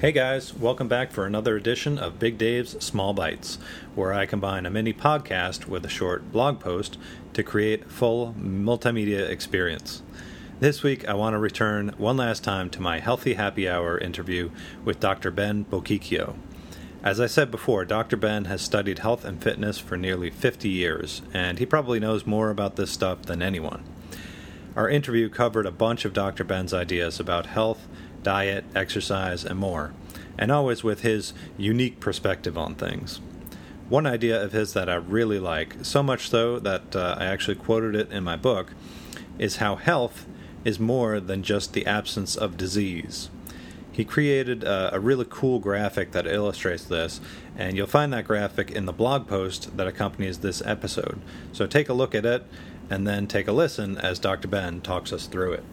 Hey guys, welcome back for another edition of Big Dave's Small Bites, where I combine a mini podcast with a short blog post to create full multimedia experience. This week, I want to return one last time to my Healthy Happy Hour interview with Dr. Ben Bocchicchio. As I said before, Dr. Ben has studied health and fitness for nearly 50 years, and he probably knows more about this stuff than anyone. Our interview covered a bunch of Dr. Ben's ideas about health, diet, exercise, and more, and always with his unique perspective on things. One idea of his that I really like, so much so that uh, I actually quoted it in my book, is how health is more than just the absence of disease. He created a, a, really cool graphic that illustrates this, and you'll find that graphic in the blog post that accompanies this episode. So take a look at it and then take a listen as Dr. Ben talks us through it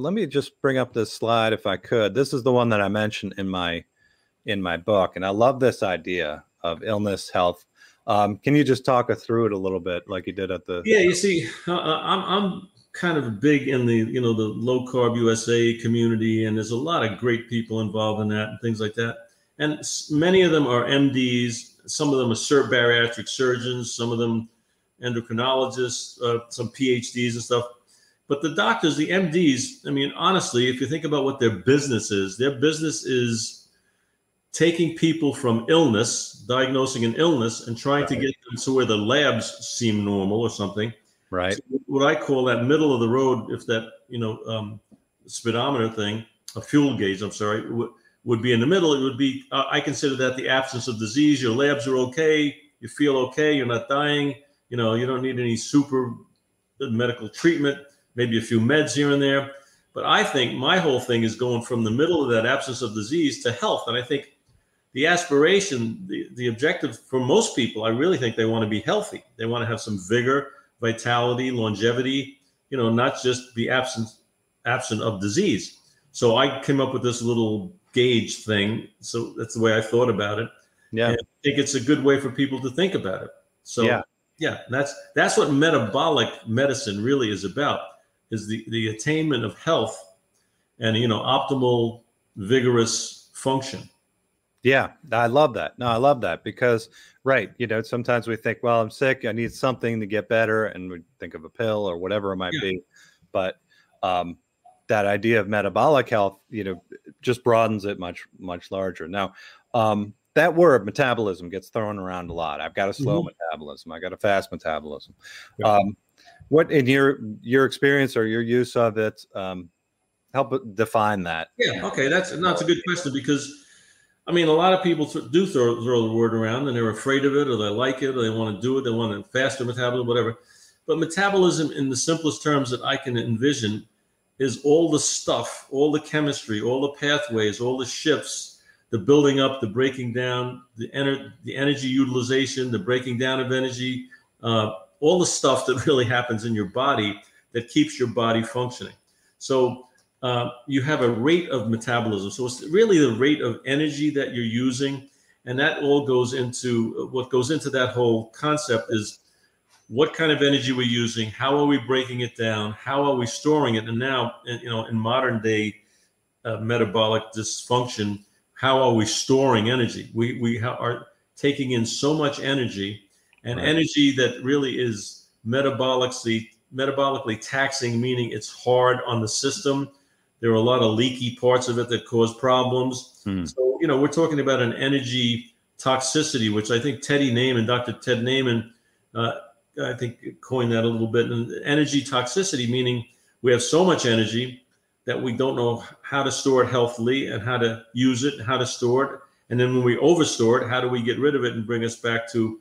let me just bring up this slide if I could. This is the one that I mentioned in my in my book, and I love this idea of illness, health. Um, can you just talk us through it a little bit, like you did at the? Yeah, you see, uh, uh I'm I'm kind of big in the you know the low carb USA community, and there's a lot of great people involved in that and things like that. And many of them are MDs. Some of them are bariatric surgeons. Some of them endocrinologists. Uh, some PhDs and stuff but the doctors, the MDs, I mean, honestly, if you think about what their business is, their business is taking people from illness, diagnosing an illness, and trying right. to get them to where the labs seem normal or something. Right. So what I call that middle of the road, if that, you know, um, speedometer thing, a fuel gauge, I'm sorry, w- would be in the middle. It would be, uh, I consider that the absence of disease. Your labs are okay. You feel okay. You're not dying. You know, you don't need any super medical treatment maybe a few meds here and there. But I think my whole thing is going from the middle of that absence of disease to health. And I think the aspiration, the, the objective for most people, I really think they want to be healthy. They want to have some vigor, vitality, longevity, you know, not just be absent absent of disease. So I came up with this little gauge thing. So that's the way I thought about it. Yeah. And I think it's a good way for people to think about it. So yeah, yeah that's that's what metabolic medicine really is about is the, the attainment of health and you know optimal vigorous function yeah i love that no i love that because right you know sometimes we think well i'm sick i need something to get better and we think of a pill or whatever it might yeah. be but um, that idea of metabolic health you know just broadens it much much larger now um, that word metabolism gets thrown around a lot i've got a slow mm-hmm. metabolism i got a fast metabolism yeah. um, what in your your experience or your use of it um, help define that? Yeah, okay, that's that's a good question because I mean a lot of people do throw, throw the word around and they're afraid of it or they like it or they want to do it, they want a faster metabolism, whatever. But metabolism, in the simplest terms that I can envision, is all the stuff, all the chemistry, all the pathways, all the shifts, the building up, the breaking down, the, ener- the energy utilization, the breaking down of energy, uh, all the stuff that really happens in your body that keeps your body functioning. So uh, you have a rate of metabolism. So it's really the rate of energy that you're using. And that all goes into what goes into that whole concept is what kind of energy we're using, how are we breaking it down, how are we storing it, and now you know in modern day uh, metabolic dysfunction, how are we storing energy? We we ha- are taking in so much energy and right. energy that really is metabolically metabolically taxing, meaning it's hard on the system. There are a lot of leaky parts of it that cause problems. Hmm. So, you know, we're talking about an energy toxicity, which I think Teddy Naiman, Dr. Ted Naiman, uh, I think coined that a little bit. And energy toxicity, meaning we have so much energy that we don't know how to store it healthily and how to use it, how to store it. And then when we overstore it, how do we get rid of it and bring us back to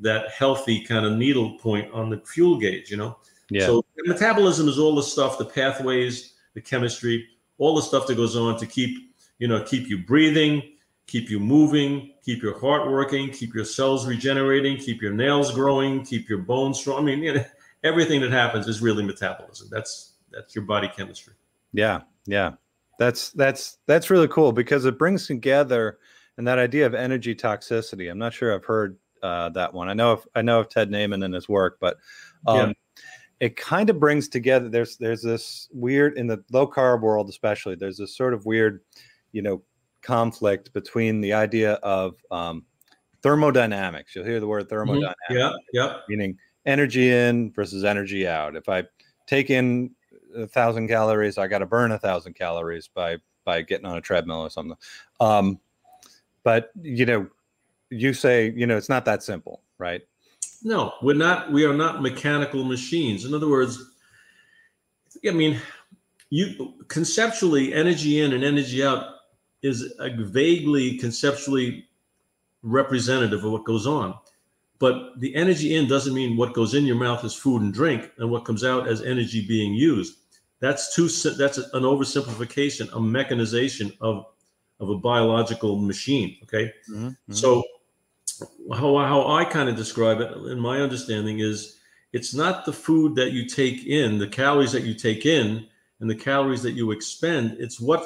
that healthy kind of needle point on the fuel gauge, you know? Yeah. So metabolism is all the stuff, the pathways, the chemistry, all the stuff that goes on to keep, you know, keep you breathing, keep you moving, keep your heart working, keep your cells regenerating, keep your nails growing, keep your bones strong. I mean, you know, everything that happens is really metabolism. That's that's your body chemistry. Yeah, yeah. That's that's that's really cool because it brings together and that idea of energy toxicity. I'm not sure I've heard uh, that one. I know of I know of Ted Naiman and his work, but um, yeah. it kind of brings together. There's there's this weird in the low carb world, especially. There's this sort of weird, you know, conflict between the idea of um, thermodynamics. You'll hear the word thermodynamics. Mm-hmm. Yeah, yeah. Meaning energy in versus energy out. If I take in a thousand calories, I got to burn a thousand calories by by getting on a treadmill or something. Um, but you know, you say you know it's not that simple, right? No, we're not. We are not mechanical machines. In other words, I mean, you conceptually, energy in and energy out is vaguely conceptually representative of what goes on. But the energy in doesn't mean what goes in your mouth is food and drink, and what comes out as energy being used. That's too. That's an oversimplification, a mechanization of of a biological machine. Okay, mm-hmm. so how how I kind of describe it, in my understanding, is it's not the food that you take in, the calories that you take in, and the calories that you expend. It's what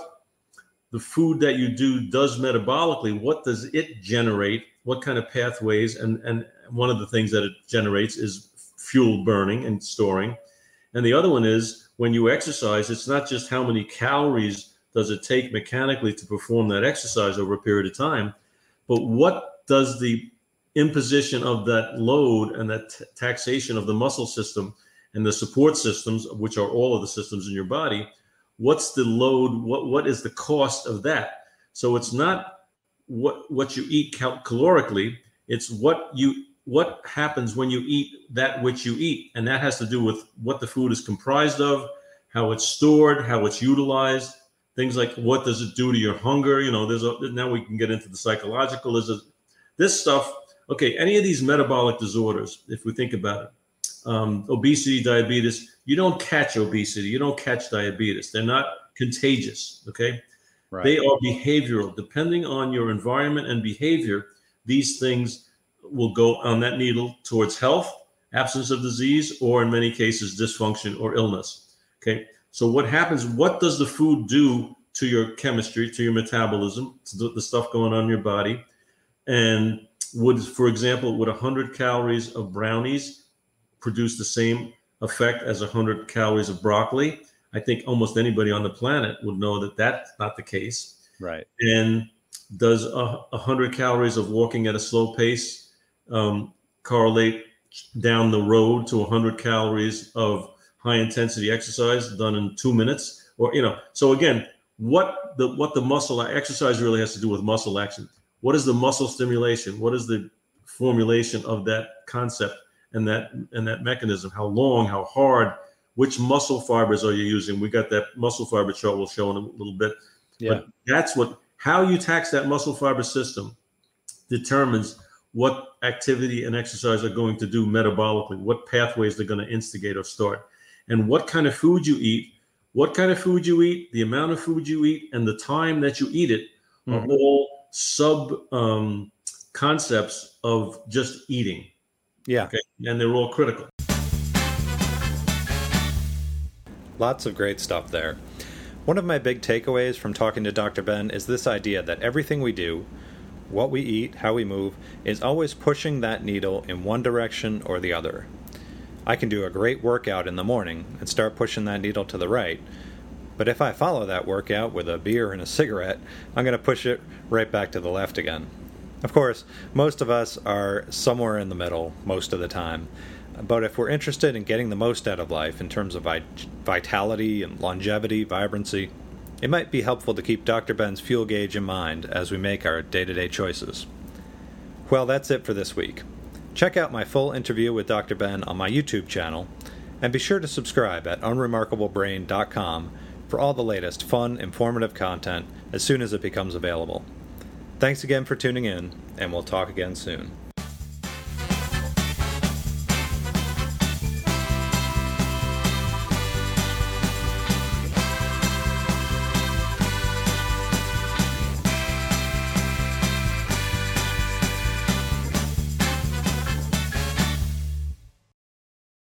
the food that you do does metabolically. What does it generate? What kind of pathways? And and one of the things that it generates is fuel burning and storing. And the other one is when you exercise, it's not just how many calories does it take mechanically to perform that exercise over a period of time, but what does the imposition of that load and that t- taxation of the muscle system and the support systems, which are all of the systems in your body, what's the load? What what is the cost of that? So it's not what what you eat cal- calorically; it's what you what happens when you eat that which you eat, and that has to do with what the food is comprised of, how it's stored, how it's utilized, things like what does it do to your hunger. You know, there's a now we can get into the psychological. Is this stuff? Okay, any of these metabolic disorders, if we think about it, um, obesity, diabetes, you don't catch obesity, you don't catch diabetes. They're not contagious. Okay, right. they are behavioral. Depending on your environment and behavior, these things will go on that needle towards health, absence of disease, or in many cases, dysfunction or illness. Okay. So, what happens? What does the food do to your chemistry, to your metabolism, to the stuff going on in your body? And would, for example, would 100 calories of brownies produce the same effect as 100 calories of broccoli? I think almost anybody on the planet would know that that's not the case. Right. And does a, 100 calories of walking at a slow pace um, correlate down the road to 100 calories of high intensity exercise done in two minutes or you know so again what the what the muscle exercise really has to do with muscle action what is the muscle stimulation what is the formulation of that concept and that and that mechanism how long how hard which muscle fibers are you using we got that muscle fiber chart we'll show in a little bit yeah. but that's what how you tax that muscle fiber system determines what activity and exercise are going to do metabolically, what pathways they're going to instigate or start, and what kind of food you eat, what kind of food you eat, the amount of food you eat, and the time that you eat it mm-hmm. are all sub um, concepts of just eating. Yeah. Okay? And they're all critical. Lots of great stuff there. One of my big takeaways from talking to Dr. Ben is this idea that everything we do, what we eat, how we move, is always pushing that needle in one direction or the other. I can do a great workout in the morning and start pushing that needle to the right, but if I follow that workout with a beer and a cigarette, I'm going to push it right back to the left again. Of course, most of us are somewhere in the middle most of the time. But if we're interested in getting the most out of life in terms of vitality and longevity, vibrancy, it might be helpful to keep Dr. Ben's fuel gauge in mind as we make our day to day choices. Well, that's it for this week. Check out my full interview with Dr. Ben on my YouTube channel, and be sure to subscribe at unremarkablebrain.com for all the latest fun, informative content as soon as it becomes available. Thanks again for tuning in, and we'll talk again soon.